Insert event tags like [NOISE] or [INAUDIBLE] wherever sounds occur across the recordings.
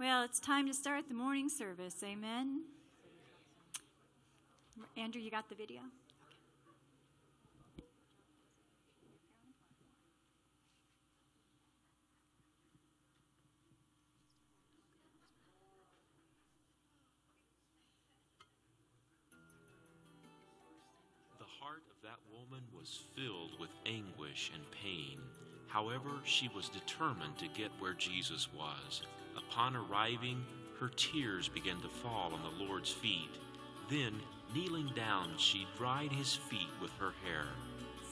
Well, it's time to start the morning service. Amen. Andrew, you got the video? The heart of that woman was filled with anguish and pain. However, she was determined to get where Jesus was. Upon arriving, her tears began to fall on the Lord's feet. Then, kneeling down, she dried his feet with her hair.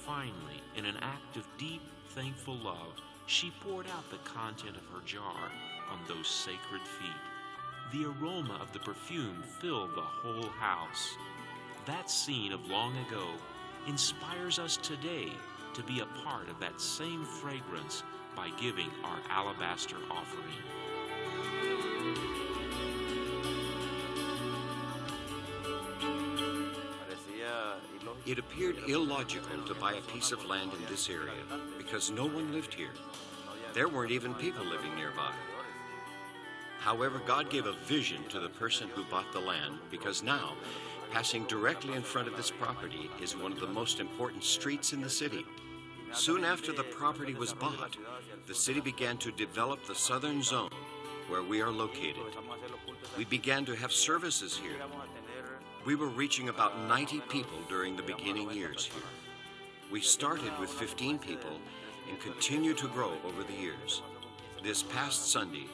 Finally, in an act of deep, thankful love, she poured out the content of her jar on those sacred feet. The aroma of the perfume filled the whole house. That scene of long ago inspires us today to be a part of that same fragrance by giving our alabaster offering. It appeared illogical to buy a piece of land in this area because no one lived here. There weren't even people living nearby. However, God gave a vision to the person who bought the land because now, passing directly in front of this property is one of the most important streets in the city. Soon after the property was bought, the city began to develop the southern zone where we are located. We began to have services here. We were reaching about 90 people during the beginning years here. We started with 15 people and continued to grow over the years. This past Sunday,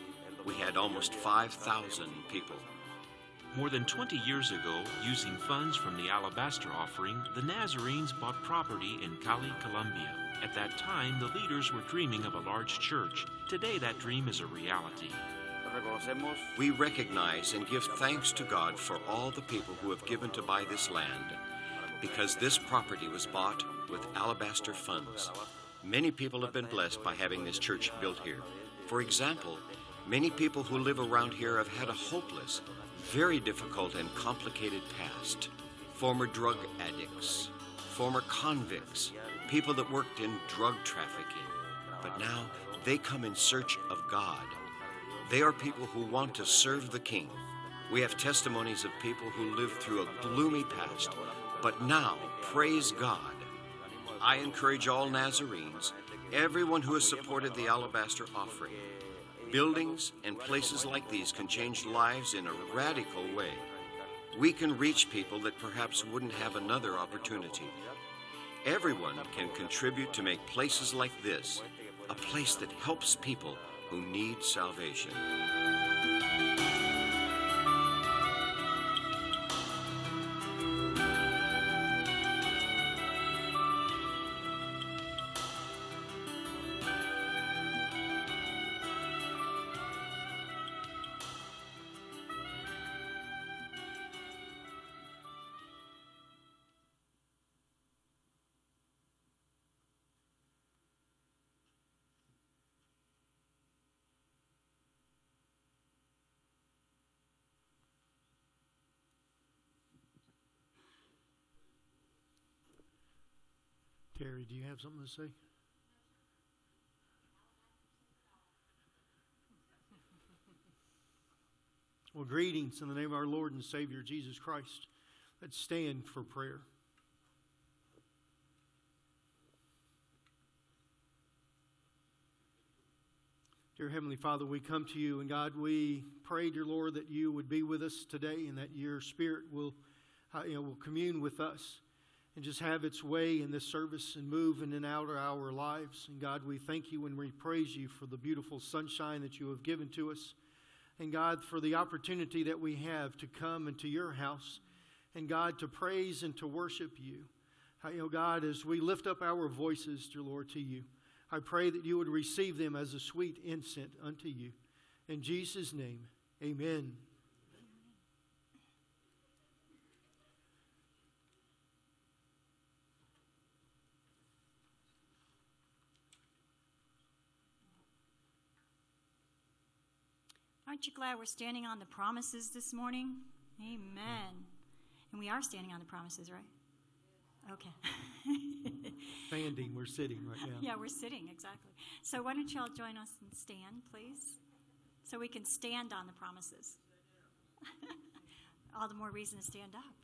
we had almost 5,000 people. More than 20 years ago, using funds from the alabaster offering, the Nazarenes bought property in Cali, Colombia. At that time, the leaders were dreaming of a large church. Today, that dream is a reality. We recognize and give thanks to God for all the people who have given to buy this land, because this property was bought with alabaster funds. Many people have been blessed by having this church built here. For example, many people who live around here have had a hopeless, very difficult, and complicated past. Former drug addicts, former convicts, people that worked in drug trafficking. But now they come in search of God. They are people who want to serve the King. We have testimonies of people who lived through a gloomy past, but now, praise God. I encourage all Nazarenes, everyone who has supported the alabaster offering. Buildings and places like these can change lives in a radical way. We can reach people that perhaps wouldn't have another opportunity. Everyone can contribute to make places like this a place that helps people who need salvation. Terry, do you have something to say? Well, greetings in the name of our Lord and Savior Jesus Christ. Let's stand for prayer. Dear Heavenly Father, we come to you, and God, we pray, dear Lord, that you would be with us today and that your Spirit will, uh, you know, will commune with us and just have its way in this service and move in and out of our lives. And God, we thank you and we praise you for the beautiful sunshine that you have given to us. And God, for the opportunity that we have to come into your house and God, to praise and to worship you. You oh know, God, as we lift up our voices, dear Lord, to you, I pray that you would receive them as a sweet incense unto you. In Jesus' name, amen. Aren't you glad we're standing on the promises this morning? Amen. And we are standing on the promises, right? Okay. [LAUGHS] Standing, we're sitting right now. Yeah, we're sitting, exactly. So why don't y'all join us and stand, please? So we can stand on the promises. [LAUGHS] All the more reason to stand up.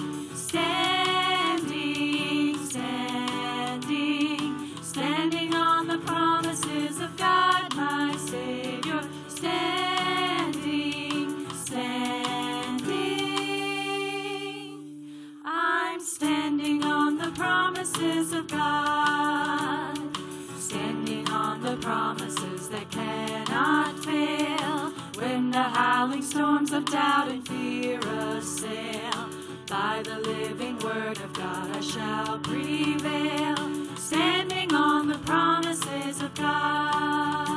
God, standing on the promises that cannot fail. When the howling storms of doubt and fear assail, by the living word of God I shall prevail, standing on the promises of God.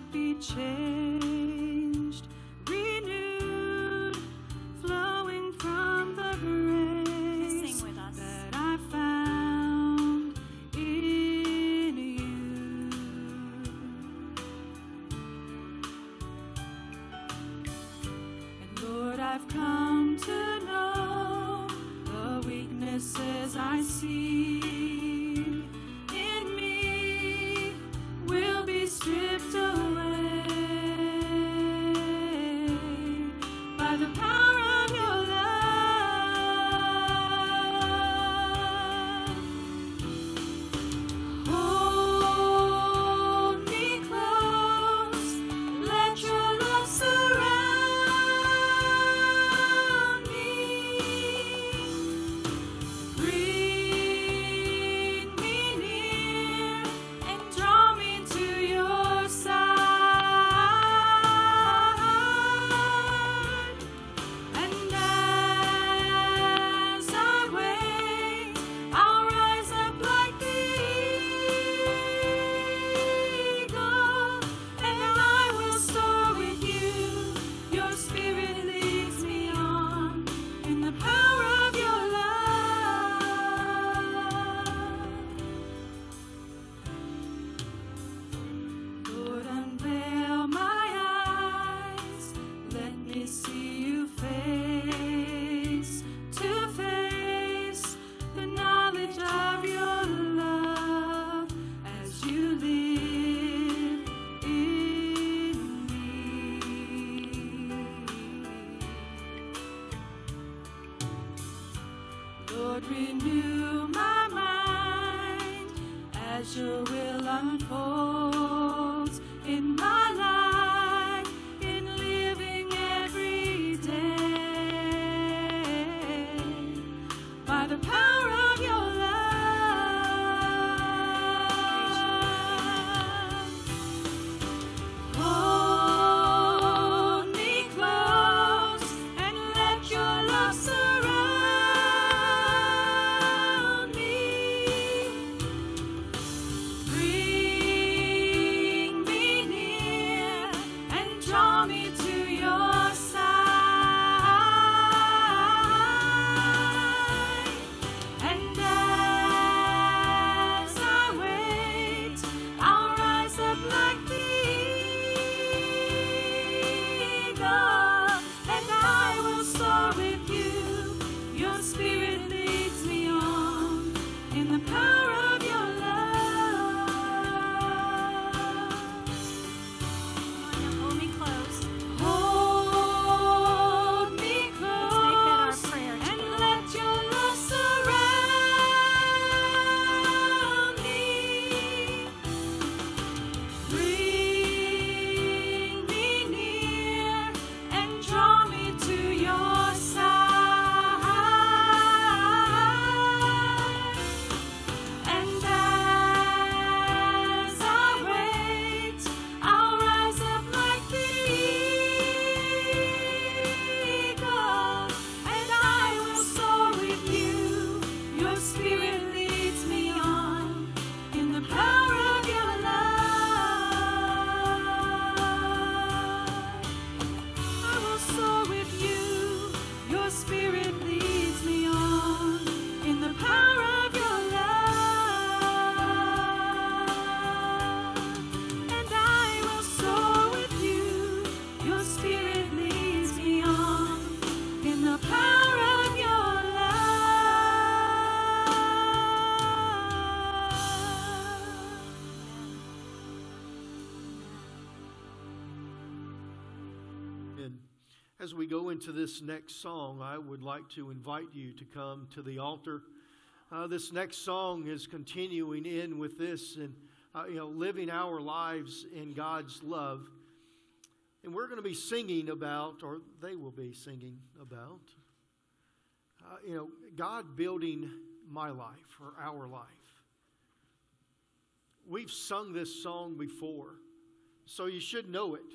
heart be changed. As we go into this next song, I would like to invite you to come to the altar. Uh, this next song is continuing in with this and uh, you know living our lives in God's love. And we're going to be singing about, or they will be singing about, uh, you know, God building my life or our life. We've sung this song before, so you should know it.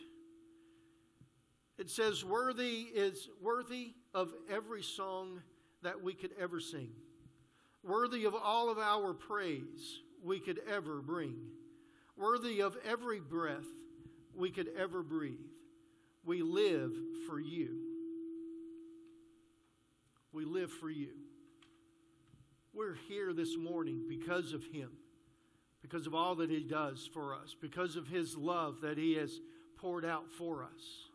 It says, Worthy is worthy of every song that we could ever sing, worthy of all of our praise we could ever bring, worthy of every breath we could ever breathe. We live for you. We live for you. We're here this morning because of Him, because of all that He does for us, because of His love that He has poured out for us.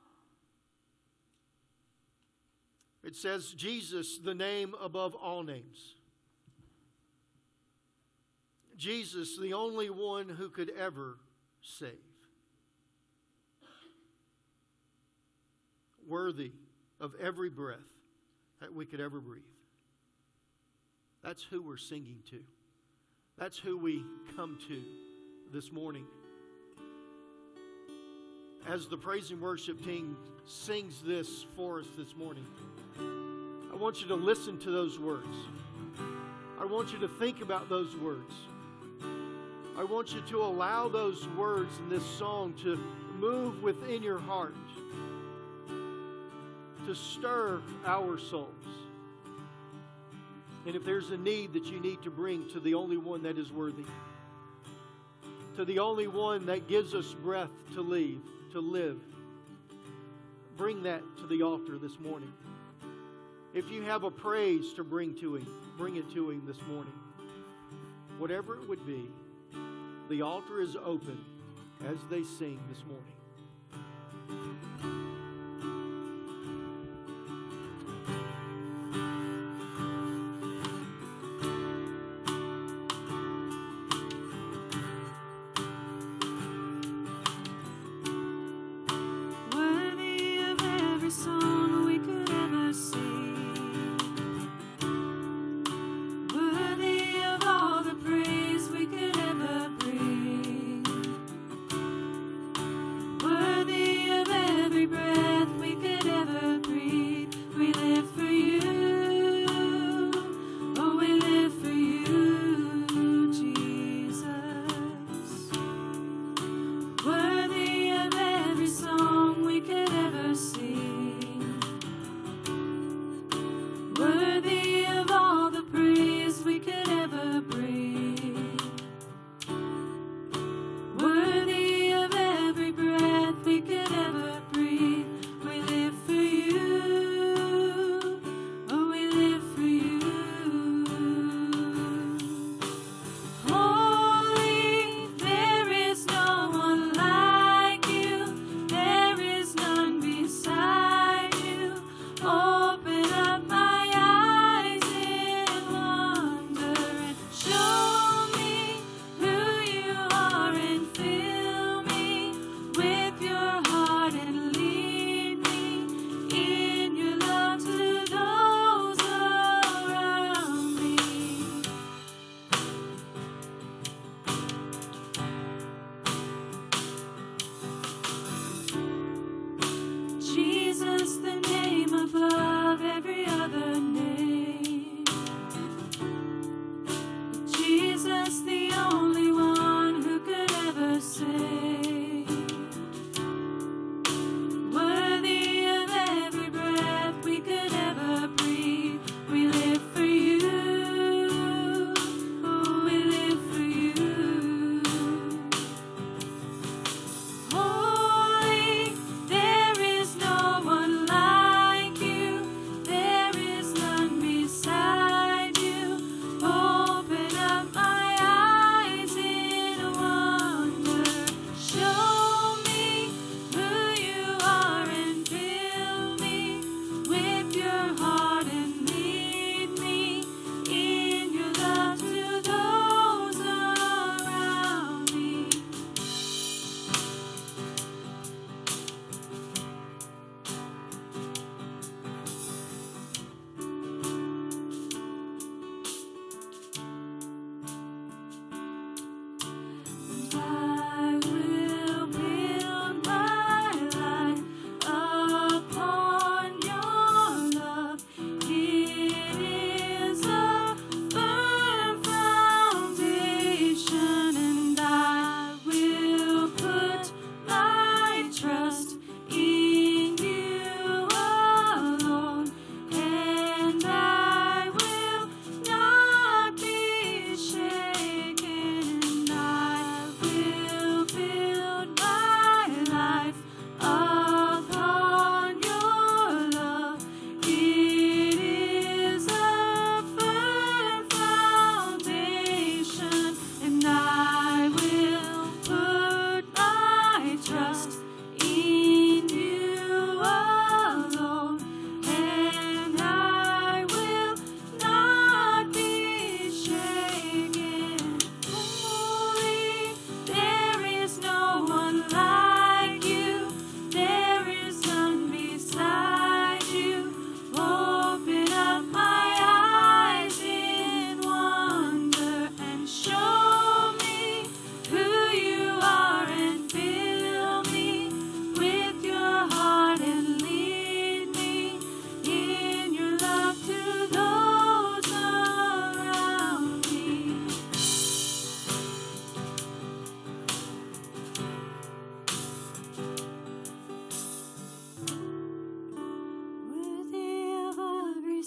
It says, Jesus, the name above all names. Jesus, the only one who could ever save. Worthy of every breath that we could ever breathe. That's who we're singing to. That's who we come to this morning. As the praise and worship team sings this for us this morning. I want you to listen to those words. I want you to think about those words. I want you to allow those words in this song to move within your heart, to stir our souls. And if there's a need that you need to bring to the only one that is worthy, to the only one that gives us breath to leave, to live, bring that to the altar this morning. If you have a praise to bring to Him, bring it to Him this morning. Whatever it would be, the altar is open as they sing this morning.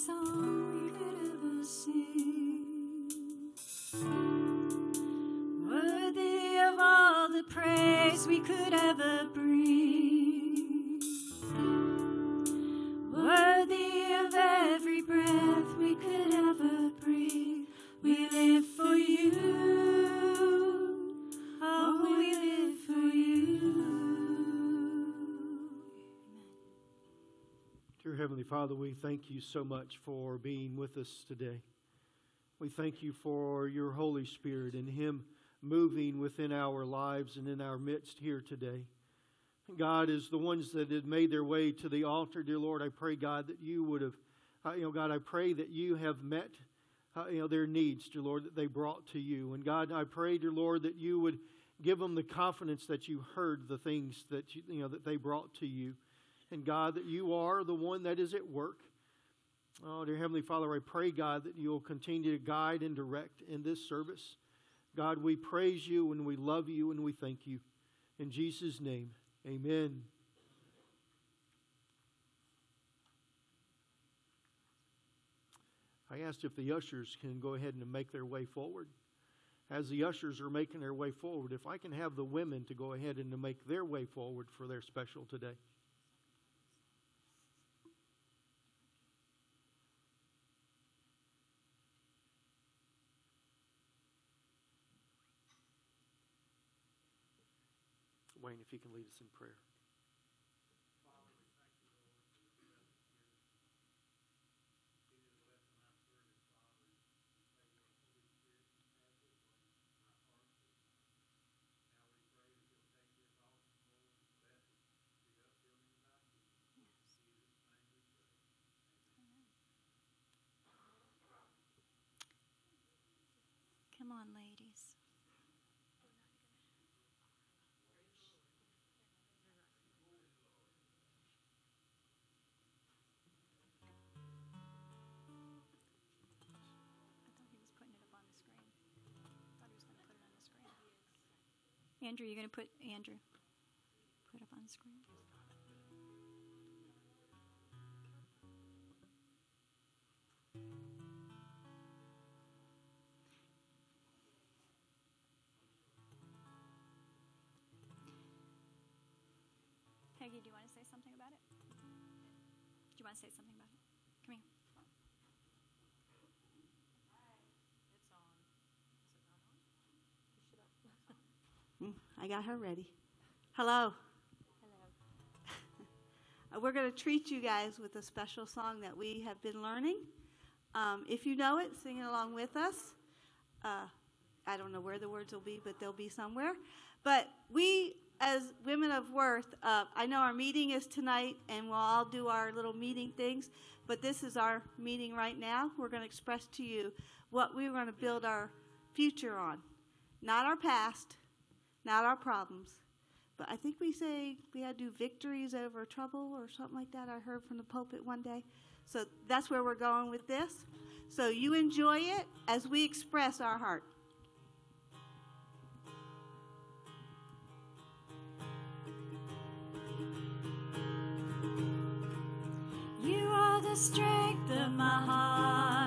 Worthy of all the praise we could ever bring. Father, we thank you so much for being with us today. We thank you for your Holy Spirit and Him moving within our lives and in our midst here today. God, is the ones that had made their way to the altar, dear Lord, I pray, God, that you would have, uh, you know, God, I pray that you have met, uh, you know, their needs, dear Lord, that they brought to you. And God, I pray, dear Lord, that you would give them the confidence that you heard the things that you, you know that they brought to you and God, that you are the one that is at work. Oh, dear Heavenly Father, I pray, God, that you'll continue to guide and direct in this service. God, we praise you and we love you and we thank you. In Jesus' name, amen. I asked if the ushers can go ahead and make their way forward. As the ushers are making their way forward, if I can have the women to go ahead and to make their way forward for their special today. Wayne, if you can lead us in prayer. Come on, ladies. Andrew, you're going to put Andrew put up on screen. I got her ready. Hello. Hello. [LAUGHS] We're going to treat you guys with a special song that we have been learning. Um, if you know it, sing it along with us. Uh, I don't know where the words will be, but they'll be somewhere. But we, as women of worth, uh, I know our meeting is tonight, and we'll all do our little meeting things. But this is our meeting right now. We're going to express to you what we want to build our future on, not our past, not our problems. But I think we say we had to do victories over trouble or something like that. I heard from the pulpit one day. So that's where we're going with this. So you enjoy it as we express our heart. You are the strength of my heart.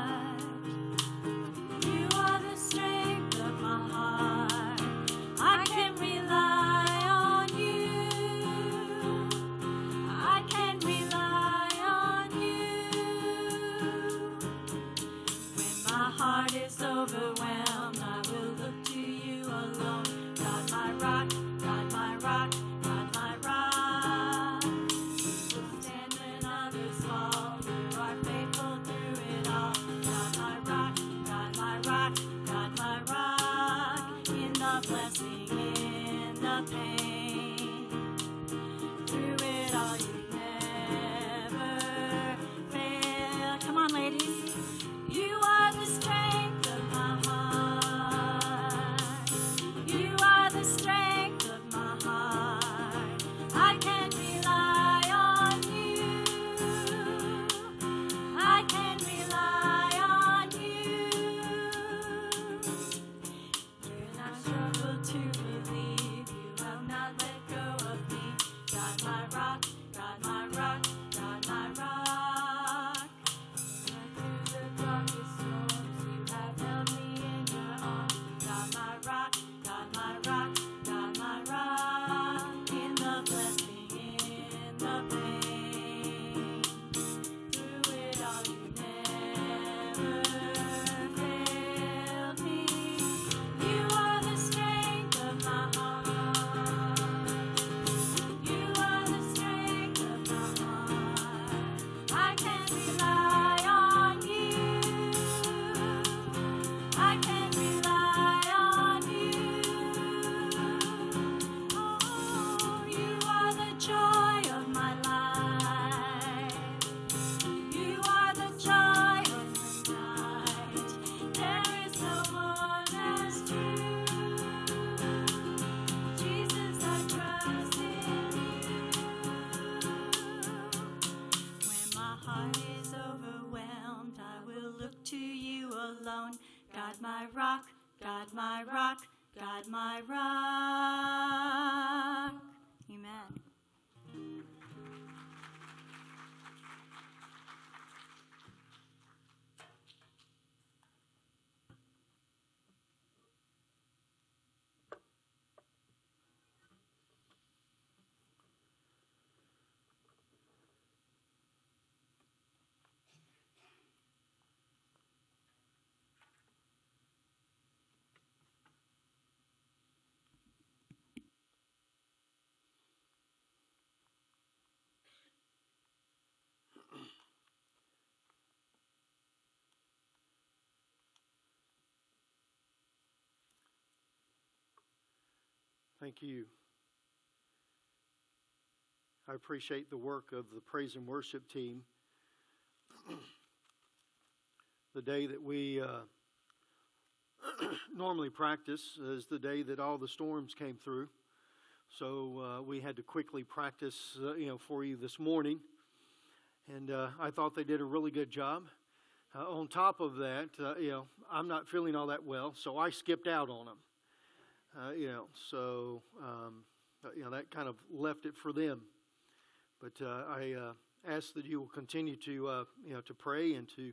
Thank you. I appreciate the work of the praise and worship team. [CLEARS THROAT] the day that we uh, [CLEARS THROAT] normally practice is the day that all the storms came through. So uh, we had to quickly practice, uh, you know, for you this morning, and uh, I thought they did a really good job. Uh, on top of that, uh, you know, I'm not feeling all that well, so I skipped out on them. Uh, you know, so um, uh, you know that kind of left it for them. But uh, I uh, ask that you will continue to uh, you know to pray and to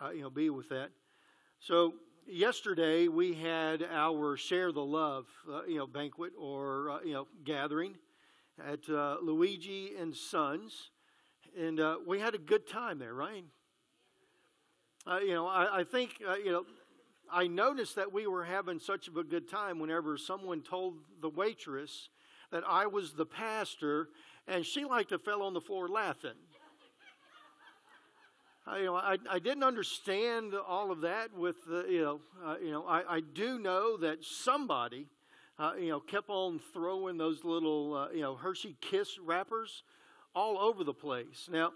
uh, you know be with that. So yesterday we had our share the love you know banquet or you know gathering at Luigi and Sons, and we had a good time there, right? You know, I, I think you know I noticed that we were having such a good time whenever someone told the waitress that I was the pastor, and she like to fell on the floor laughing. I, you know, I, I didn't understand all of that. With the, you know, uh, you know, I, I do know that somebody, uh, you know, kept on throwing those little uh, you know Hershey Kiss wrappers all over the place. Now,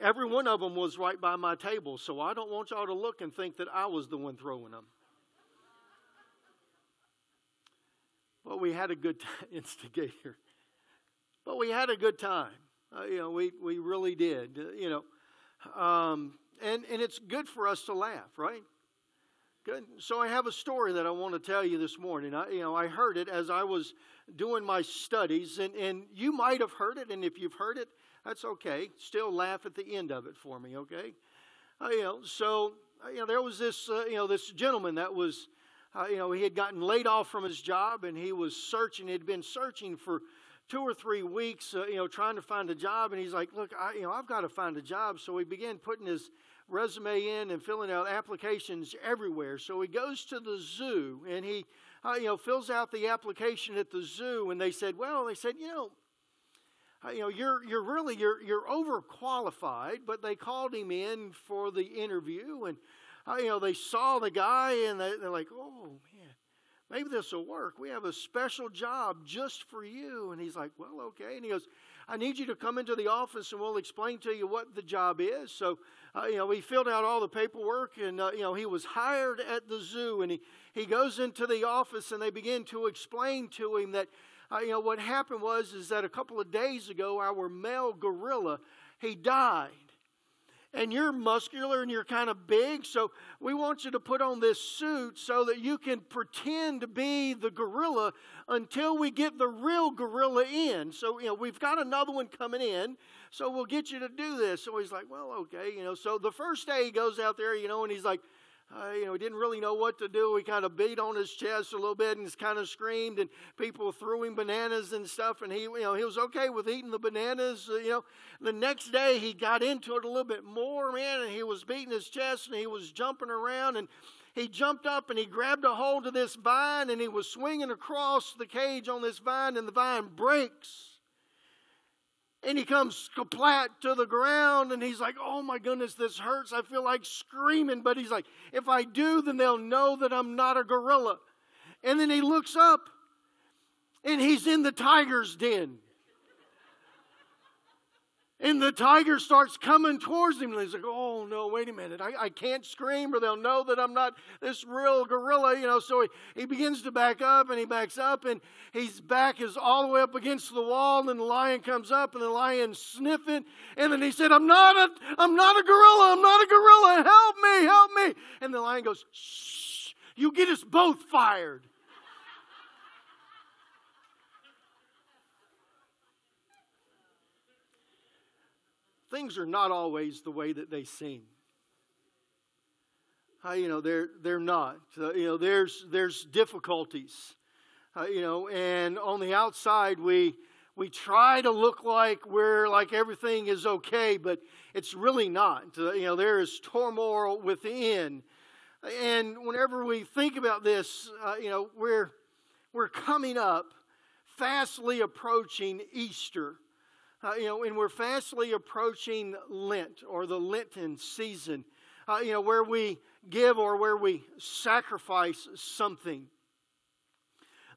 every one of them was right by my table, so I don't want y'all to look and think that I was the one throwing them. But we had a good [LAUGHS] time, instigator. But we had a good time. Uh, you know, we, we really did. Uh, you know, um, and and it's good for us to laugh, right? Good. So I have a story that I want to tell you this morning. I, you know, I heard it as I was doing my studies, and and you might have heard it, and if you've heard it, that's okay. Still laugh at the end of it for me, okay? Uh, you know, so uh, you know there was this uh, you know this gentleman that was uh, you know he had gotten laid off from his job, and he was searching. He'd been searching for two or three weeks, uh, you know, trying to find a job, and he's like, "Look, I, you know, I've got to find a job." So he began putting his resume in and filling out applications everywhere. So he goes to the zoo and he, you know, fills out the application at the zoo, and they said, "Well, they said, you know, you know, you're you're really you're you're overqualified, but they called him in for the interview, and uh, you know they saw the guy, and they, they're like, oh man, maybe this will work. We have a special job just for you, and he's like, well, okay, and he goes. I need you to come into the office and we'll explain to you what the job is. So, uh, you know, he filled out all the paperwork and, uh, you know, he was hired at the zoo and he, he goes into the office and they begin to explain to him that, uh, you know, what happened was is that a couple of days ago, our male gorilla, he died. And you're muscular and you're kind of big, so we want you to put on this suit so that you can pretend to be the gorilla until we get the real gorilla in. So, you know, we've got another one coming in, so we'll get you to do this. So he's like, well, okay, you know. So the first day he goes out there, you know, and he's like, uh, you know, he didn't really know what to do. He kind of beat on his chest a little bit and kind of screamed, and people threw him bananas and stuff. And he, you know, he was okay with eating the bananas. Uh, you know, the next day he got into it a little bit more, man, and he was beating his chest and he was jumping around and he jumped up and he grabbed a hold of this vine and he was swinging across the cage on this vine, and the vine breaks and he comes splat to the ground and he's like, Oh my goodness, this hurts. I feel like screaming. But he's like, If I do, then they'll know that I'm not a gorilla. And then he looks up and he's in the tiger's den. And the tiger starts coming towards him. And he's like, oh, no, wait a minute. I, I can't scream or they'll know that I'm not this real gorilla. You know, so he, he begins to back up and he backs up and his back is all the way up against the wall. And the lion comes up and the lion's sniffing. And then he said, I'm not a, I'm not a gorilla. I'm not a gorilla. Help me, help me. And the lion goes, shh, you get us both fired. Things are not always the way that they seem. Uh, you know, they're they're not. Uh, you know, there's there's difficulties. Uh, you know, and on the outside we we try to look like we're like everything is okay, but it's really not. Uh, you know, there is turmoil within. And whenever we think about this, uh, you know, we're we're coming up, fastly approaching Easter. Uh, you know, and we're fastly approaching Lent or the Lenten season, uh, you know, where we give or where we sacrifice something.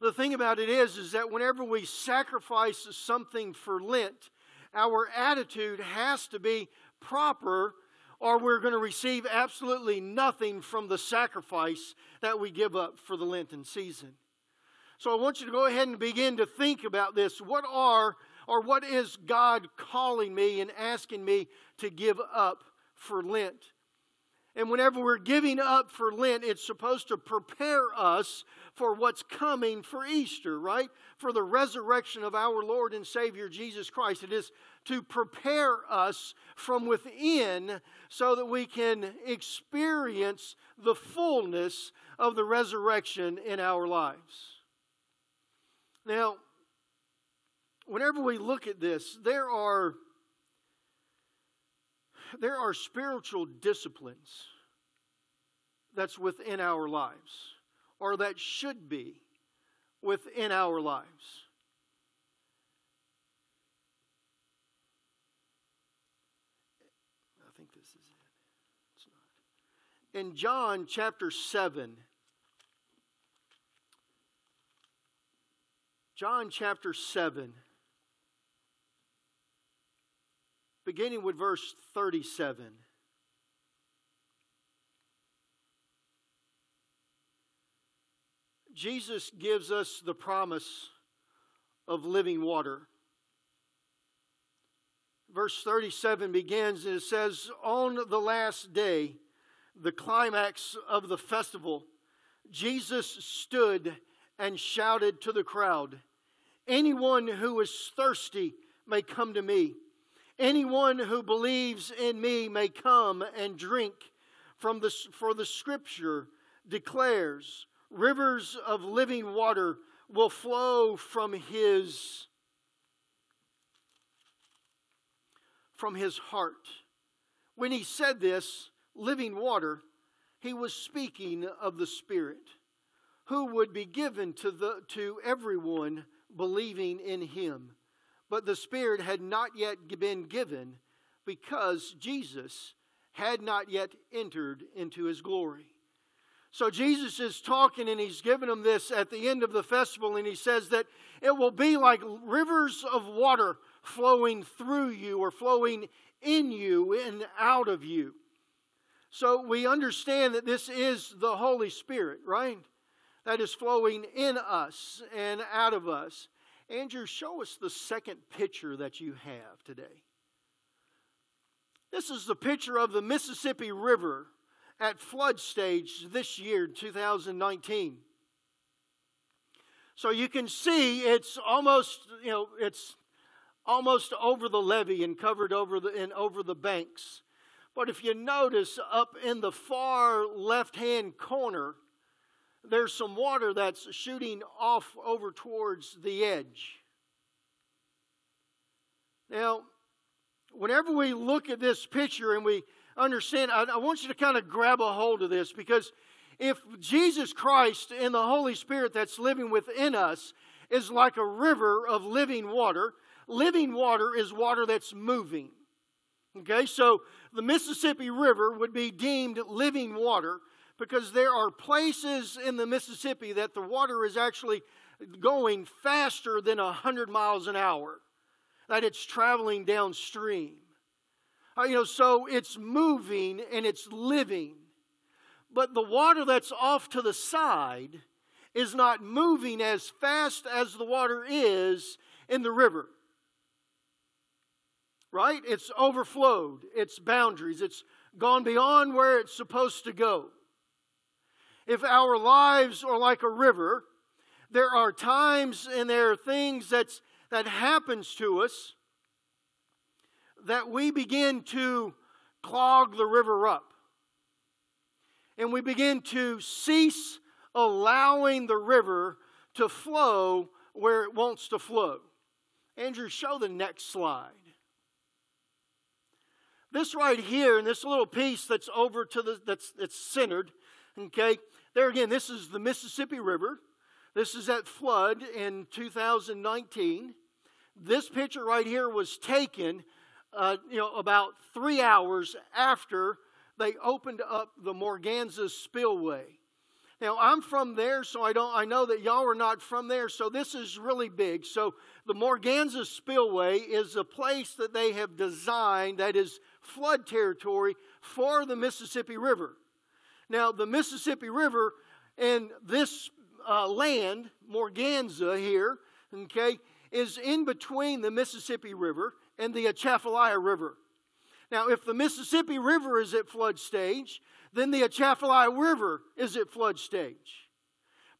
The thing about it is, is that whenever we sacrifice something for Lent, our attitude has to be proper or we're going to receive absolutely nothing from the sacrifice that we give up for the Lenten season. So I want you to go ahead and begin to think about this. What are or what is God calling me and asking me to give up for Lent? And whenever we're giving up for Lent, it's supposed to prepare us for what's coming for Easter, right? For the resurrection of our Lord and Savior Jesus Christ. It is to prepare us from within so that we can experience the fullness of the resurrection in our lives. Now, whenever we look at this, there are there are spiritual disciplines that's within our lives, or that should be within our lives. I think this is it. It's not. In John chapter 7, John chapter 7, beginning with verse 37. Jesus gives us the promise of living water. Verse 37 begins and it says, On the last day, the climax of the festival, Jesus stood and shouted to the crowd, Anyone who is thirsty may come to me. Anyone who believes in me may come and drink from the, for the scripture declares rivers of living water will flow from his from his heart. When he said this, living water, he was speaking of the Spirit, who would be given to, the, to everyone believing in him. But the Spirit had not yet been given because Jesus had not yet entered into his glory. So Jesus is talking and he's giving them this at the end of the festival, and he says that it will be like rivers of water flowing through you or flowing in you and out of you. So we understand that this is the Holy Spirit, right? That is flowing in us and out of us. Andrew, show us the second picture that you have today. This is the picture of the Mississippi River at flood stage this year, 2019. So you can see it's almost, you know, it's almost over the levee and covered over the and over the banks. But if you notice up in the far left-hand corner, there's some water that's shooting off over towards the edge. Now, whenever we look at this picture and we understand, I, I want you to kind of grab a hold of this because if Jesus Christ and the Holy Spirit that's living within us is like a river of living water, living water is water that's moving. Okay, so the Mississippi River would be deemed living water because there are places in the Mississippi that the water is actually going faster than 100 miles an hour, that it's traveling downstream. Uh, you know, so it's moving and it's living. But the water that's off to the side is not moving as fast as the water is in the river. Right? It's overflowed, its boundaries, it's gone beyond where it's supposed to go. If our lives are like a river, there are times and there are things that's, that happens to us that we begin to clog the river up. And we begin to cease allowing the river to flow where it wants to flow. Andrew, show the next slide. This right here, and this little piece that's over to the that's that's centered, okay. There again, this is the Mississippi River. This is at flood in 2019. This picture right here was taken uh, you know, about three hours after they opened up the Morganza Spillway. Now I'm from there, so I don't. I know that y'all are not from there, so this is really big. So the Morganza Spillway is a place that they have designed that is flood territory for the Mississippi River. Now the Mississippi River and this uh, land, Morganza here, okay, is in between the Mississippi River and the Atchafalaya River. Now, if the Mississippi River is at flood stage, then the Atchafalaya River is at flood stage.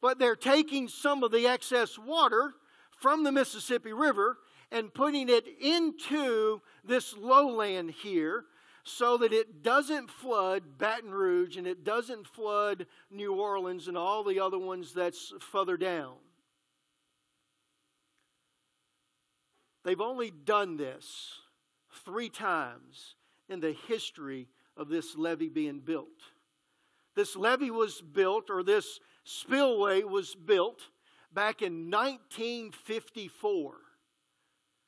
But they're taking some of the excess water from the Mississippi River and putting it into this lowland here so that it doesn't flood Baton Rouge and it doesn't flood New Orleans and all the other ones that's further down. They've only done this three times in the history of this levee being built. This levee was built, or this spillway was built back in 1954.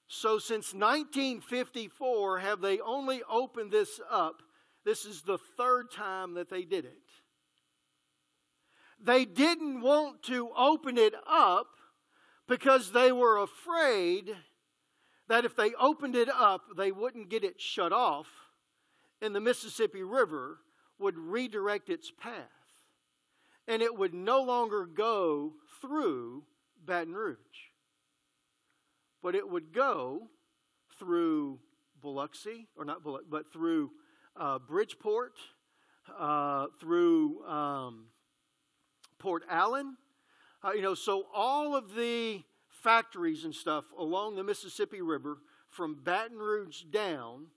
So, since 1954, have they only opened this up? This is the third time that they did it. They didn't want to open it up because they were afraid that if they opened it up, they wouldn't get it shut off, and the Mississippi River would redirect its path and it would no longer go through Baton Rouge, but it would go through Biloxi, or not Biloxi, but through uh, Bridgeport, uh, through um, Port Allen. Uh, you know, so all of the factories and stuff along the Mississippi River from Baton Rouge down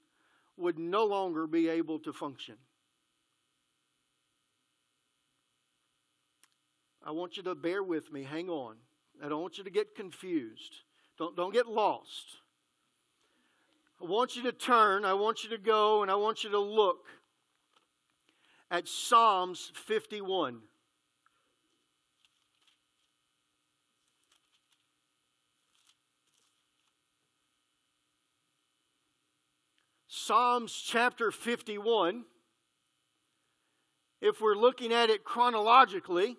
would no longer be able to function. I want you to bear with me. Hang on. I don't want you to get confused. Don't, don't get lost. I want you to turn, I want you to go, and I want you to look at Psalms 51. Psalms chapter 51, if we're looking at it chronologically,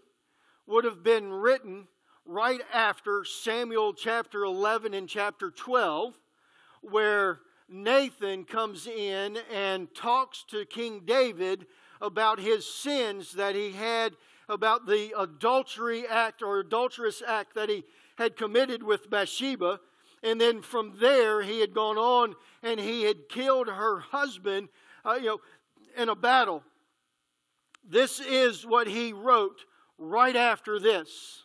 would have been written right after Samuel chapter 11 and chapter 12, where Nathan comes in and talks to King David about his sins that he had, about the adultery act or adulterous act that he had committed with Bathsheba. And then from there, he had gone on and he had killed her husband, uh, you know, in a battle. This is what he wrote right after this.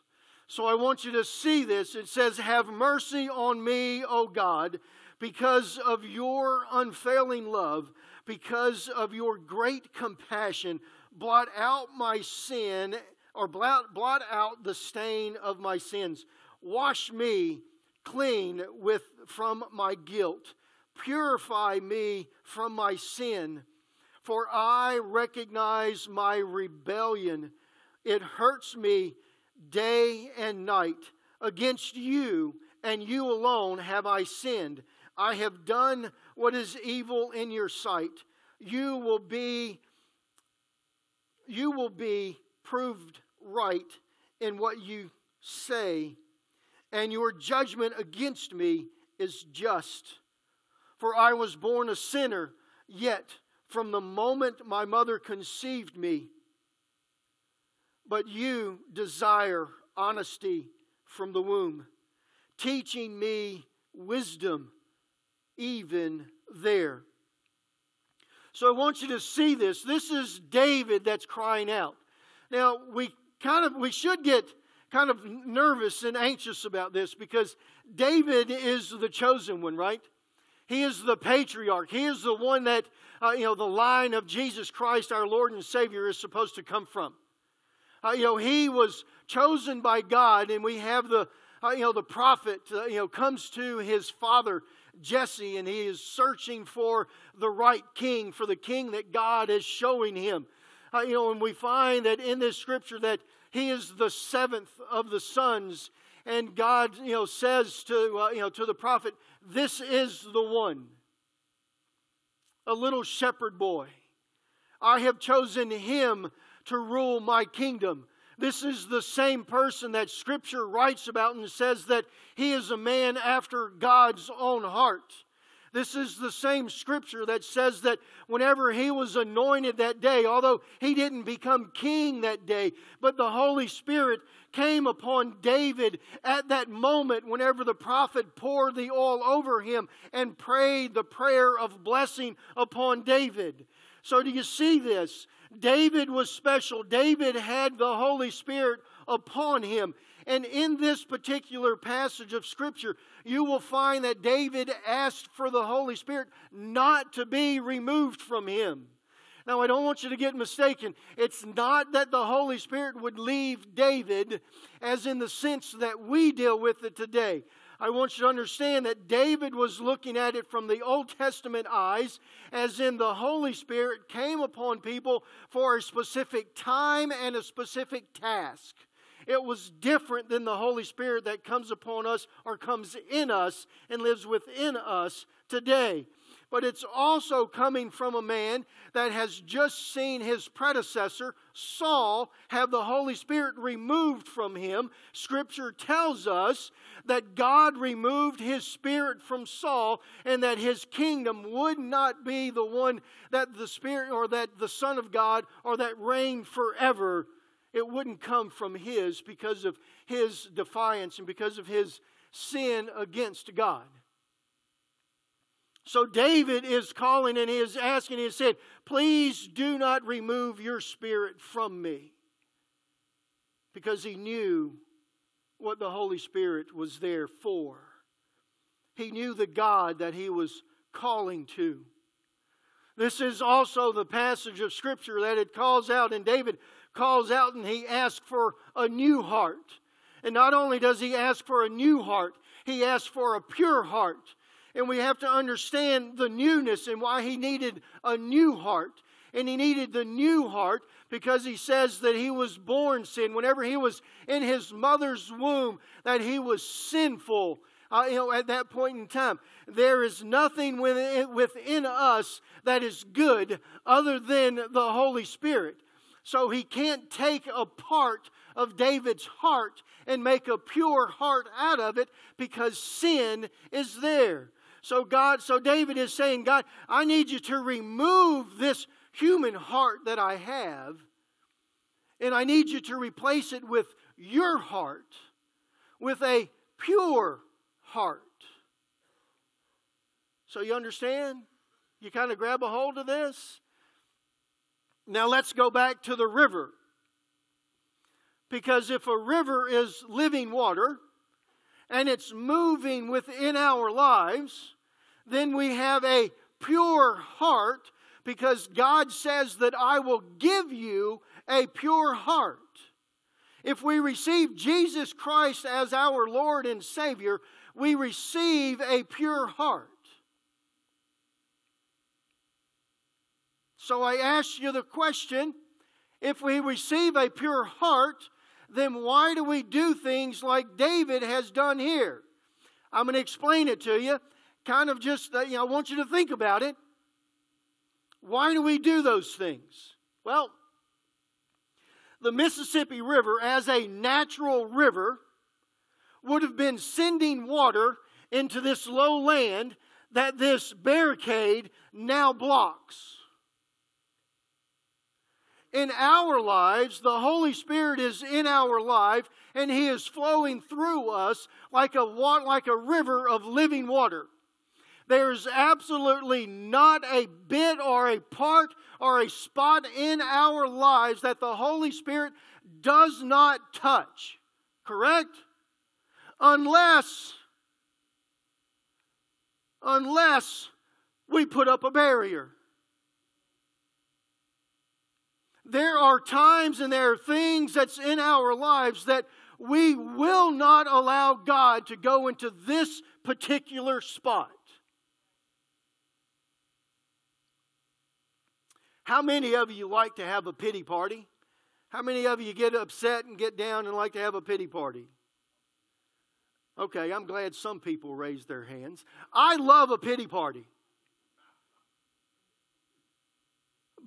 So I want you to see this. It says, Have mercy on me, O God, because of your unfailing love, because of your great compassion. Blot out my sin, or blot, blot out the stain of my sins. Wash me clean with, from my guilt. Purify me from my sin. For I recognize my rebellion. It hurts me day and night. Against you and you alone have I sinned. I have done what is evil in your sight. You will be you will be proved right in what you say, and your judgment against me is just. For I was born a sinner, yet from the moment my mother conceived me, but you desire honesty from the womb, teaching me wisdom even there. So I want you to see this. This is David that's crying out. Now, we kind of we should get kind of nervous and anxious about this because David is the chosen one, right? He is the patriarch. He is the one that, uh, you know, the line of Jesus Christ, our Lord and Savior, is supposed to come from. Uh, you know, he was chosen by God, and we have the, uh, you know, the prophet, uh, you know, comes to his father Jesse, and he is searching for the right king, for the king that God is showing him. Uh, you know, and we find that in this scripture that he is the seventh of the sons, and God, you know, says to, uh, you know, to the prophet, "This is the one." A little shepherd boy. I have chosen him to rule my kingdom. This is the same person that Scripture writes about and says that he is a man after God's own heart. This is the same scripture that says that whenever he was anointed that day, although he didn't become king that day, but the Holy Spirit came upon David at that moment whenever the prophet poured the oil over him and prayed the prayer of blessing upon David. So, do you see this? David was special. David had the Holy Spirit upon him. And in this particular passage of Scripture, you will find that David asked for the Holy Spirit not to be removed from him. Now, I don't want you to get mistaken. It's not that the Holy Spirit would leave David as in the sense that we deal with it today. I want you to understand that David was looking at it from the Old Testament eyes, as in the Holy Spirit came upon people for a specific time and a specific task. It was different than the Holy Spirit that comes upon us or comes in us and lives within us today but it's also coming from a man that has just seen his predecessor, Saul, have the Holy Spirit removed from him. Scripture tells us that God removed his spirit from Saul and that his kingdom would not be the one that the Spirit or that the Son of God or that reigned forever it wouldn't come from his because of his defiance and because of his sin against God. So David is calling and he is asking, he said, Please do not remove your spirit from me. Because he knew what the Holy Spirit was there for. He knew the God that he was calling to. This is also the passage of Scripture that it calls out, and David calls out and he asks for a new heart. And not only does he ask for a new heart, he asks for a pure heart. And we have to understand the newness and why he needed a new heart. And he needed the new heart because he says that he was born sin. Whenever he was in his mother's womb, that he was sinful. Uh, you know, at that point in time, there is nothing within, within us that is good other than the Holy Spirit. So he can't take a part of David's heart and make a pure heart out of it because sin is there. So God, so David is saying, God, I need you to remove this human heart that I have, and I need you to replace it with your heart, with a pure heart. So you understand? You kind of grab a hold of this? Now let's go back to the river. Because if a river is living water and it's moving within our lives, then we have a pure heart because God says that I will give you a pure heart. If we receive Jesus Christ as our Lord and Savior, we receive a pure heart. So I ask you the question if we receive a pure heart, then why do we do things like David has done here? I'm going to explain it to you kind of just, uh, you know, I want you to think about it. Why do we do those things? Well, the Mississippi River, as a natural river, would have been sending water into this low land that this barricade now blocks. In our lives, the Holy Spirit is in our life and He is flowing through us like a, like a river of living water. There's absolutely not a bit or a part or a spot in our lives that the Holy Spirit does not touch. Correct? Unless, unless we put up a barrier. There are times and there are things that's in our lives that we will not allow God to go into this particular spot. How many of you like to have a pity party? How many of you get upset and get down and like to have a pity party? Okay, I'm glad some people raised their hands. I love a pity party.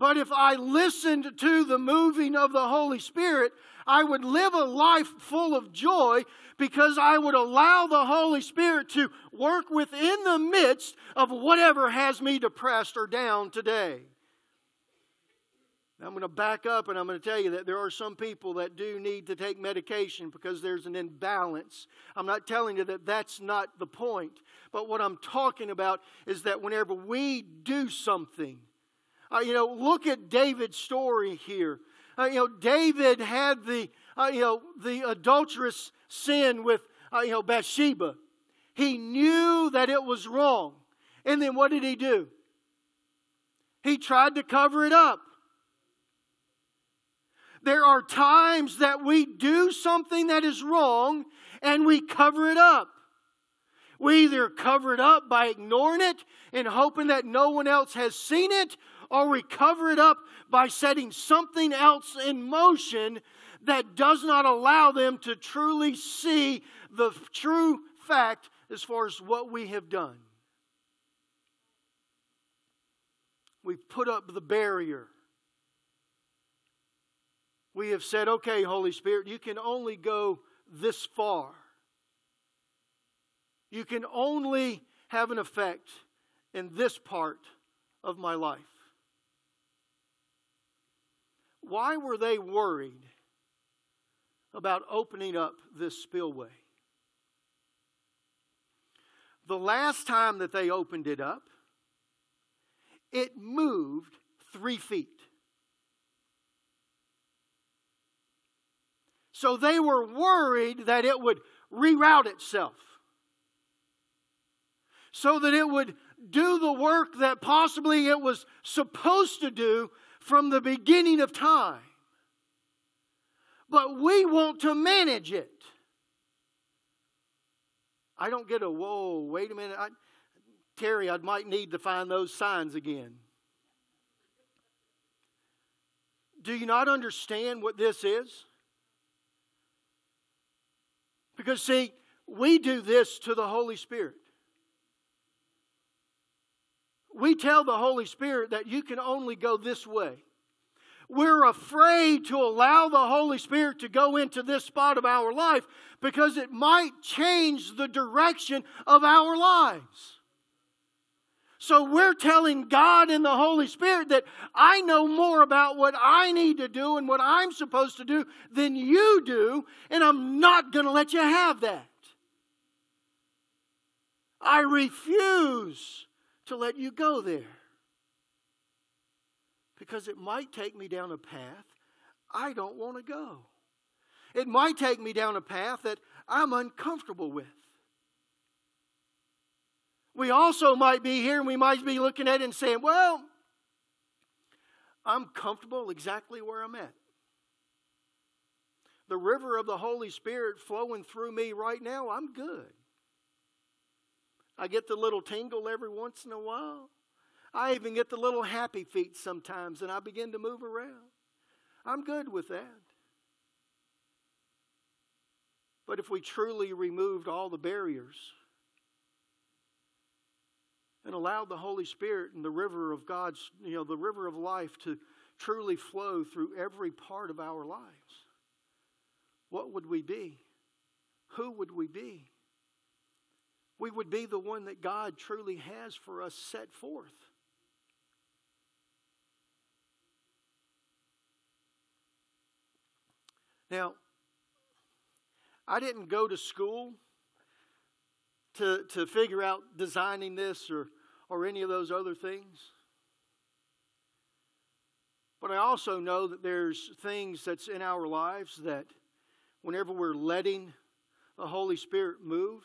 But if I listened to the moving of the Holy Spirit, I would live a life full of joy because I would allow the Holy Spirit to work within the midst of whatever has me depressed or down today. I'm going to back up and I'm going to tell you that there are some people that do need to take medication because there's an imbalance. I'm not telling you that that's not the point. But what I'm talking about is that whenever we do something, uh, you know, look at David's story here. Uh, you know, David had the, uh, you know, the adulterous sin with, uh, you know, Bathsheba. He knew that it was wrong. And then what did he do? He tried to cover it up. There are times that we do something that is wrong and we cover it up. We either cover it up by ignoring it and hoping that no one else has seen it, or we cover it up by setting something else in motion that does not allow them to truly see the true fact as far as what we have done. We've put up the barrier we have said, okay, Holy Spirit, you can only go this far. You can only have an effect in this part of my life. Why were they worried about opening up this spillway. The last time that they opened it up, it moved three feet. So they were worried that it would reroute itself. So that it would do the work that possibly it was supposed to do from the beginning of time. But we want to manage it. I don't get a whoa, wait a minute. I, Terry, I might need to find those signs again. Do you not understand what this is? Because, see, we do this to the Holy Spirit. We tell the Holy Spirit that you can only go this way. We're afraid to allow the Holy Spirit to go into this spot of our life because it might change the direction of our lives. So we're telling God and the Holy Spirit that I know more about what I need to do and what I'm supposed to do than you do, and I'm not going to let you have that. I refuse to let you go there because it might take me down a path I don't want to go. It might take me down a path that I'm uncomfortable with. We also might be here and we might be looking at it and saying, well, I'm comfortable exactly where I'm at. The river of the Holy Spirit flowing through me right now, I'm good. I get the little tingle every once in a while. I even get the little happy feet sometimes and I begin to move around. I'm good with that. But if we truly removed all the barriers, and allowed the Holy Spirit and the river of God's, you know, the river of life to truly flow through every part of our lives, what would we be? Who would we be? We would be the one that God truly has for us set forth. Now, I didn't go to school to, to figure out designing this or, or any of those other things. But I also know that there's things that's in our lives that whenever we're letting the Holy Spirit move,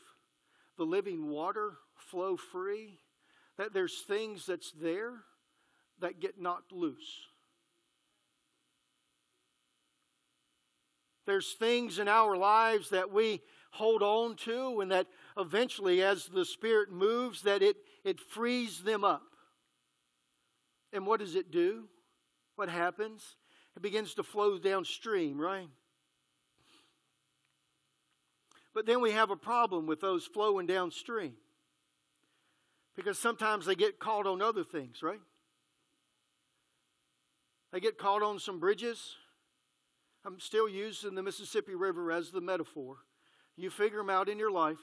the living water flow free, that there's things that's there that get knocked loose. There's things in our lives that we hold on to and that eventually as the spirit moves that it it frees them up. And what does it do? What happens? It begins to flow downstream right but then we have a problem with those flowing downstream because sometimes they get caught on other things right they get caught on some bridges i'm still using the mississippi river as the metaphor you figure them out in your life.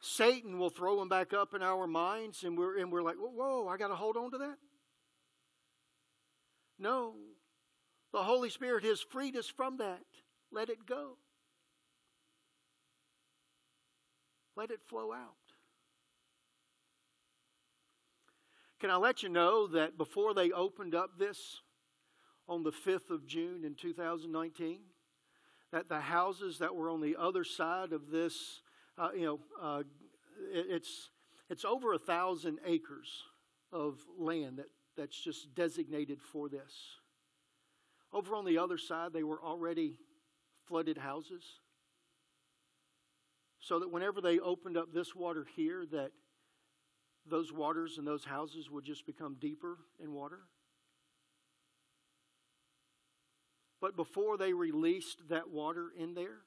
Satan will throw them back up in our minds, and we're, and we're like, whoa, I got to hold on to that? No. The Holy Spirit has freed us from that. Let it go. Let it flow out. Can I let you know that before they opened up this on the 5th of June in 2019, that the houses that were on the other side of this, uh, you know, uh, it, it's it's over a thousand acres of land that, that's just designated for this. Over on the other side, they were already flooded houses. So that whenever they opened up this water here, that those waters and those houses would just become deeper in water. But before they released that water in there,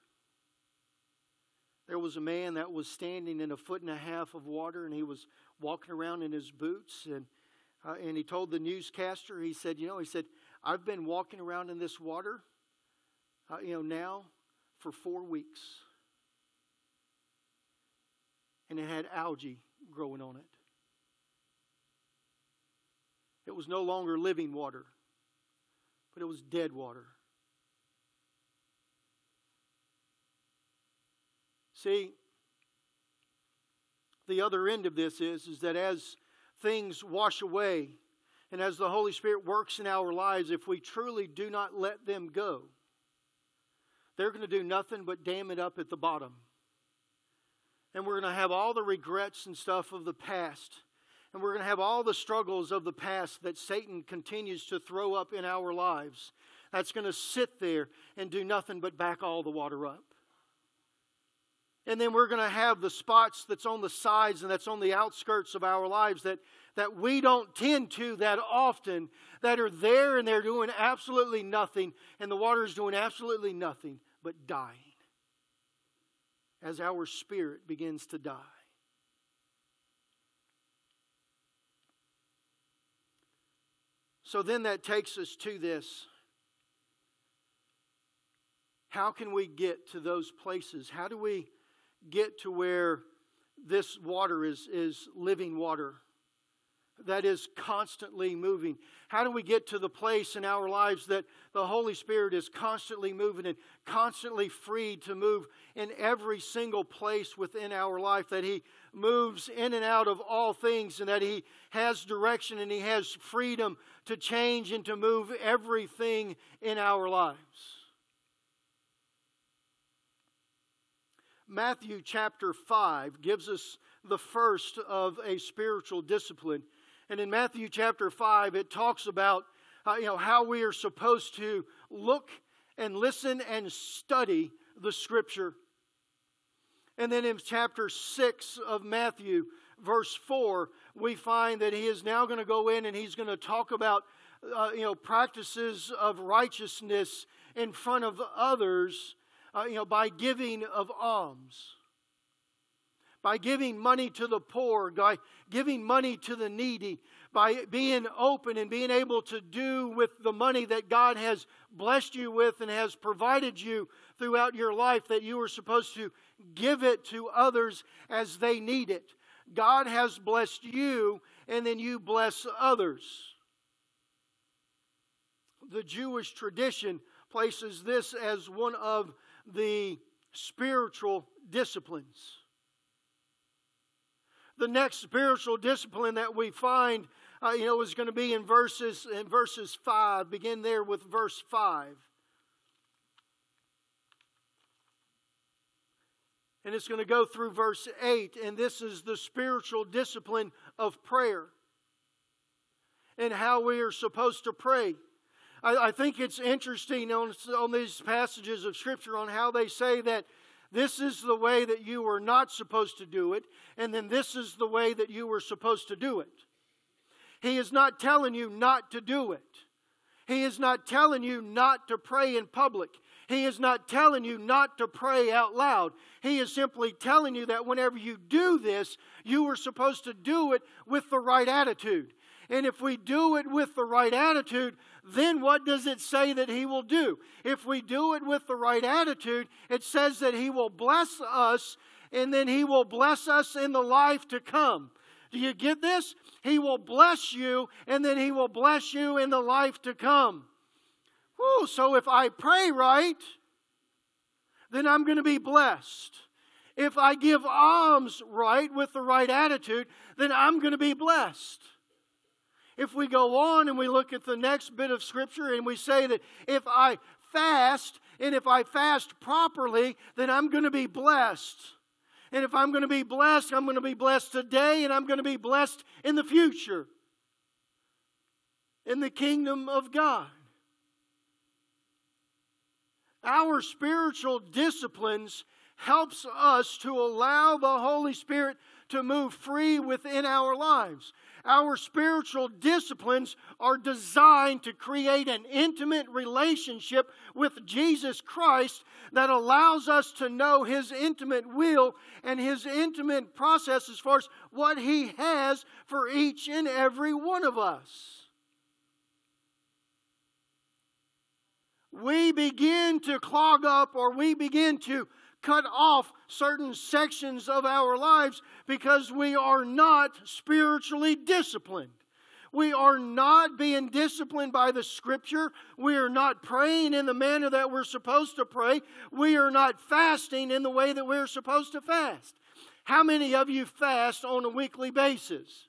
there was a man that was standing in a foot and a half of water and he was walking around in his boots and uh, and he told the newscaster he said you know he said i've been walking around in this water uh, you know, now for four weeks. And it had algae growing on it. It was no longer living water, but it was dead water. See, the other end of this is, is that as things wash away and as the Holy Spirit works in our lives, if we truly do not let them go, they're going to do nothing but dam it up at the bottom. And we're going to have all the regrets and stuff of the past. And we're going to have all the struggles of the past that Satan continues to throw up in our lives. That's going to sit there and do nothing but back all the water up. And then we're going to have the spots that's on the sides and that's on the outskirts of our lives that, that we don't tend to that often, that are there and they're doing absolutely nothing, and the water is doing absolutely nothing but dying as our spirit begins to die. So then that takes us to this. How can we get to those places? How do we get to where this water is, is living water that is constantly moving? How do we get to the place in our lives that the Holy Spirit is constantly moving and constantly free to move in every single place within our life? That He moves in and out of all things and that He has direction and He has freedom to change and to move everything in our lives. Matthew chapter 5 gives us the first of a spiritual discipline. And in Matthew chapter 5, it talks about uh, you know, how we are supposed to look and listen and study the Scripture. And then in chapter 6 of Matthew, verse 4, we find that he is now going to go in and he's going to talk about uh, you know, practices of righteousness in front of others uh, you know, by giving of alms, by giving money to the poor, by giving money to the needy, by being open and being able to do with the money that God has blessed you with and has provided you throughout your life, that you are supposed to give it to others as they need it. God has blessed you, and then you bless others. The Jewish tradition places this as one of the spiritual disciplines. The next spiritual discipline that we find, uh, you know, is going to be in verses in verses five. Begin there with verse five. And it's going to go through verse 8, and this is the spiritual discipline of prayer and how we are supposed to pray. I, I think it's interesting on, on these passages of Scripture on how they say that this is the way that you were not supposed to do it, and then this is the way that you were supposed to do it. He is not telling you not to do it. He is not telling you not to pray in public. He is not telling you not to pray out loud. He is simply telling you that whenever you do this, you are supposed to do it with the right attitude. And if we do it with the right attitude, then what does it say that He will do? If we do it with the right attitude, it says that He will bless us and then He will bless us in the life to come. Do you get this? He will bless you and then He will bless you in the life to come. Whew, so if I pray right, then I'm going to be blessed. If I give alms right with the right attitude, then I'm going to be blessed. If we go on and we look at the next bit of Scripture and we say that if I fast and if I fast properly, then I'm going to be blessed. And if I'm going to be blessed, I'm going to be blessed today and I'm going to be blessed in the future in the kingdom of God. Our spiritual disciplines helps us to allow the Holy Spirit to move free within our lives. Our spiritual disciplines are designed to create an intimate relationship with Jesus Christ that allows us to know His intimate will and His intimate process as far as what He has for each and every one of us. We begin to clog up or we begin to cut off certain sections of our lives because we are not spiritually disciplined. We are not being disciplined by the Scripture. We are not praying in the manner that we're supposed to pray. We are not fasting in the way that we're supposed to fast. How many of you fast on a weekly basis?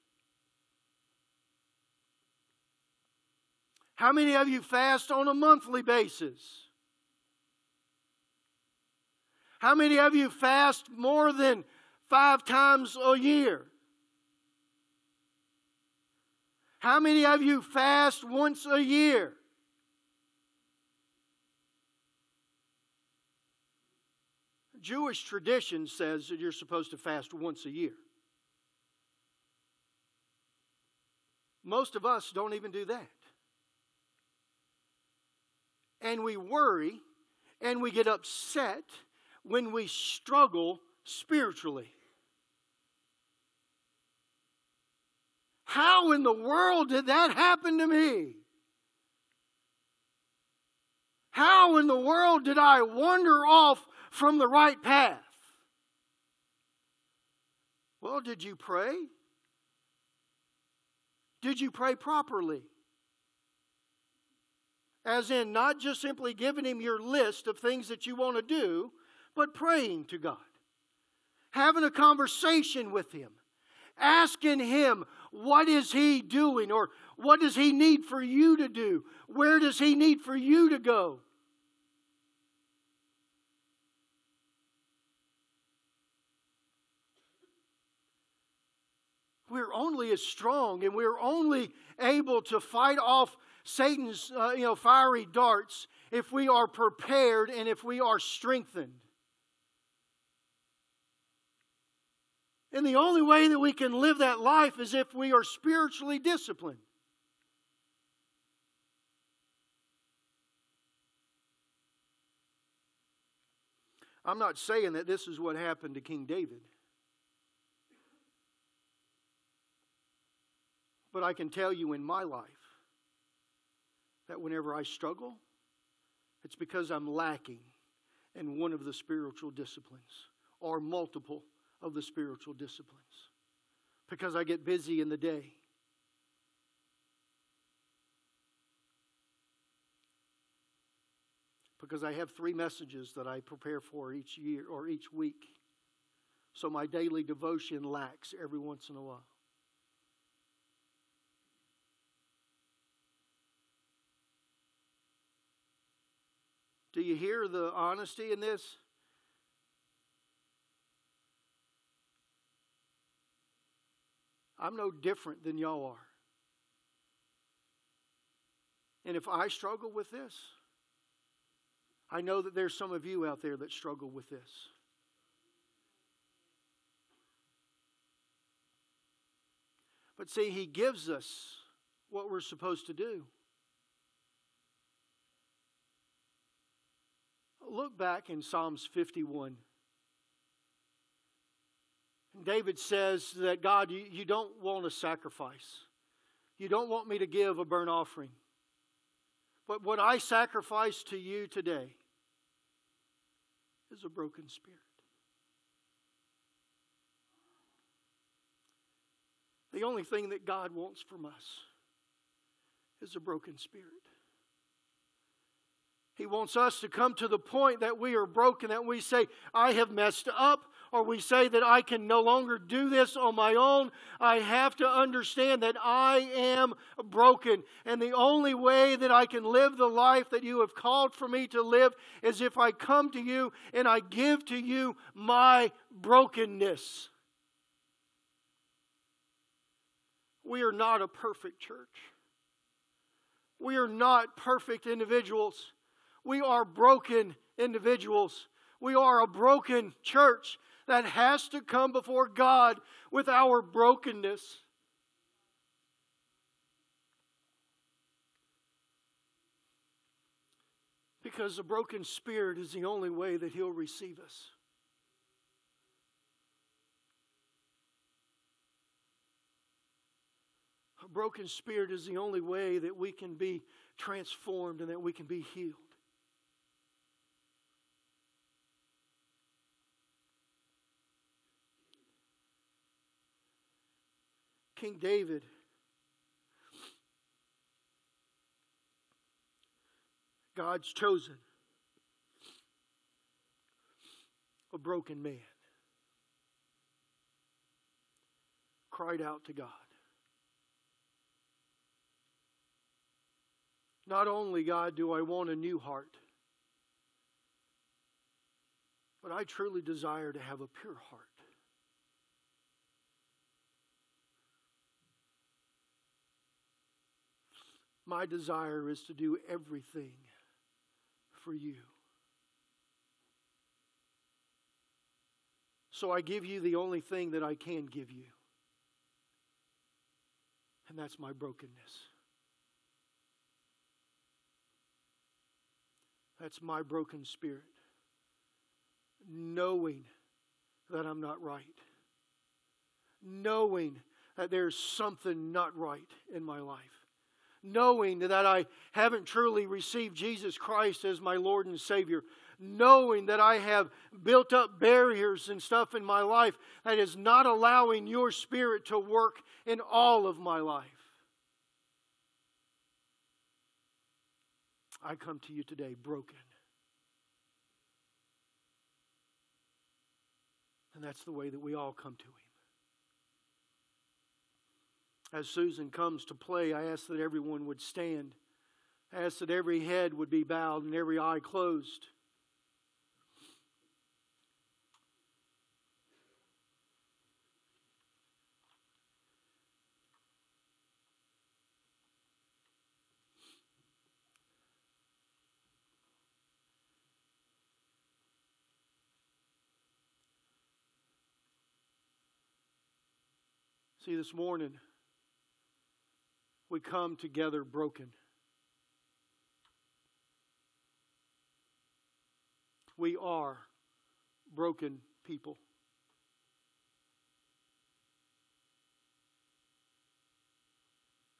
How many of you fast on a monthly basis? How many of you fast more than five times a year? How many of you fast once a year? Jewish tradition says that you're supposed to fast once a year. Most of us don't even do that. And we worry and we get upset when we struggle spiritually. How in the world did that happen to me? How in the world did I wander off from the right path? Well, did you pray? Did you pray properly? As in, not just simply giving Him your list of things that you want to do, but praying to God, having a conversation with Him, asking Him, what is He doing? Or what does He need for you to do? Where does He need for you to go? We're only as strong and we're only able to fight off Satan's uh, you know, fiery darts if we are prepared and if we are strengthened. And the only way that we can live that life is if we are spiritually disciplined. I'm not saying that this is what happened to King David. But I can tell you in my life that whenever I struggle, it's because I'm lacking in one of the spiritual disciplines or multiple of the spiritual disciplines because I get busy in the day. Because I have three messages that I prepare for each year or each week. So my daily devotion lacks every once in a while. Do you hear the honesty in this? I'm no different than y'all are. And if I struggle with this, I know that there's some of you out there that struggle with this. But see, He gives us what we're supposed to do. Look back in Psalms 51. David says that God, you, you don't want a sacrifice. You don't want me to give a burnt offering. But what I sacrifice to you today is a broken spirit. The only thing that God wants from us is a broken spirit. He wants us to come to the point that we are broken, that we say, I have messed up, or we say that I can no longer do this on my own. I have to understand that I am broken. And the only way that I can live the life that you have called for me to live is if I come to you and I give to you my brokenness. We are not a perfect church. We are not perfect individuals. We are broken individuals. We are a broken church that has to come before God with our brokenness. Because a broken spirit is the only way that He'll receive us. A broken spirit is the only way that we can be transformed and that we can be healed. King David. God's chosen a broken man cried out to God. Not only, God, do I want a new heart, but I truly desire to have a pure heart. My desire is to do everything for you. So I give you the only thing that I can give you, and that's my brokenness. That's my broken spirit. Knowing that I'm not right. Knowing that there's something not right in my life. Knowing that I haven't truly received Jesus Christ as my Lord and Savior. Knowing that I have built up barriers and stuff in my life that is not allowing your Spirit to work in all of my life. I come to you today broken. And that's the way that we all come to Him. As Susan comes to play, I ask that everyone would stand. I ask that every head would be bowed and every eye closed. See, this morning, we come together broken. We are broken people.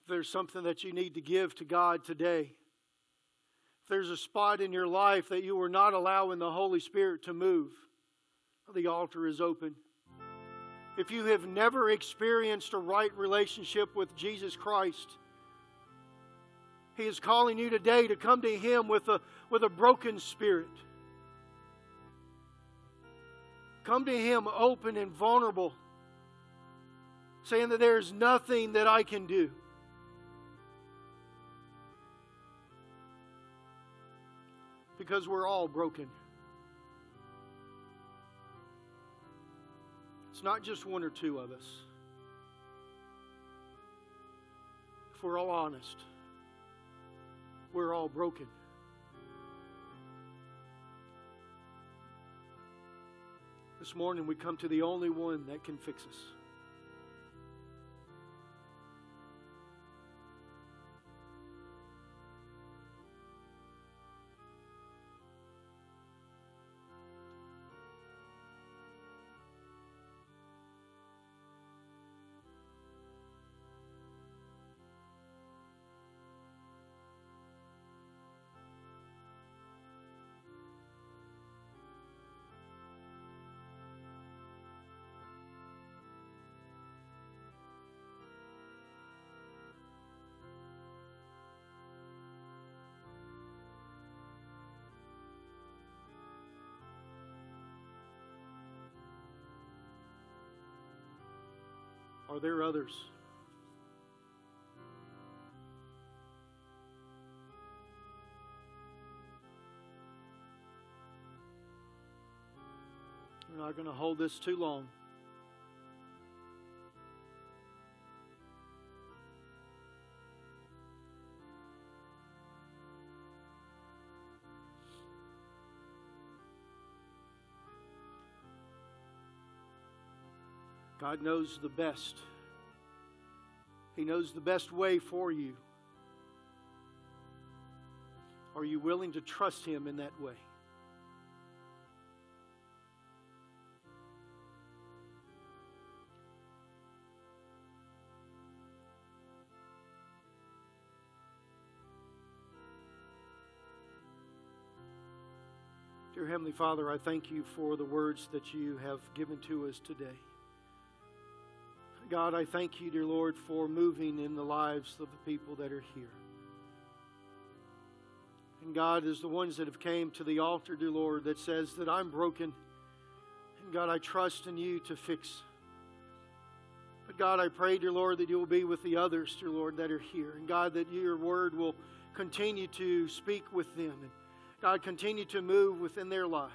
If there's something that you need to give to God today, if there's a spot in your life that you were not allowing the Holy Spirit to move, the altar is open if you have never experienced a right relationship with Jesus Christ, He is calling you today to come to Him with a, with a broken spirit. Come to Him open and vulnerable, saying that there's nothing that I can do. Because we're all broken. It's not just one or two of us. If we're all honest, we're all broken. This morning we come to the only one that can fix us. Are there others? We're not going to hold this too long. God knows the best. He knows the best way for you. Are you willing to trust Him in that way? Dear Heavenly Father, I thank you for the words that you have given to us today. God, I thank you, dear Lord, for moving in the lives of the people that are here. And God is the ones that have came to the altar, dear Lord, that says that I'm broken. And God, I trust in you to fix. But God, I pray, dear Lord, that you will be with the others, dear Lord, that are here. And God, that your word will continue to speak with them. And God, continue to move within their lives.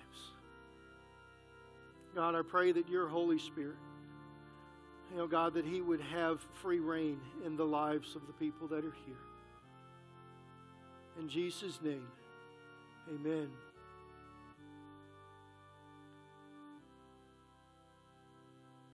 God, I pray that your Holy Spirit, you know, God, that He would have free rein in the lives of the people that are here. In Jesus' name, amen.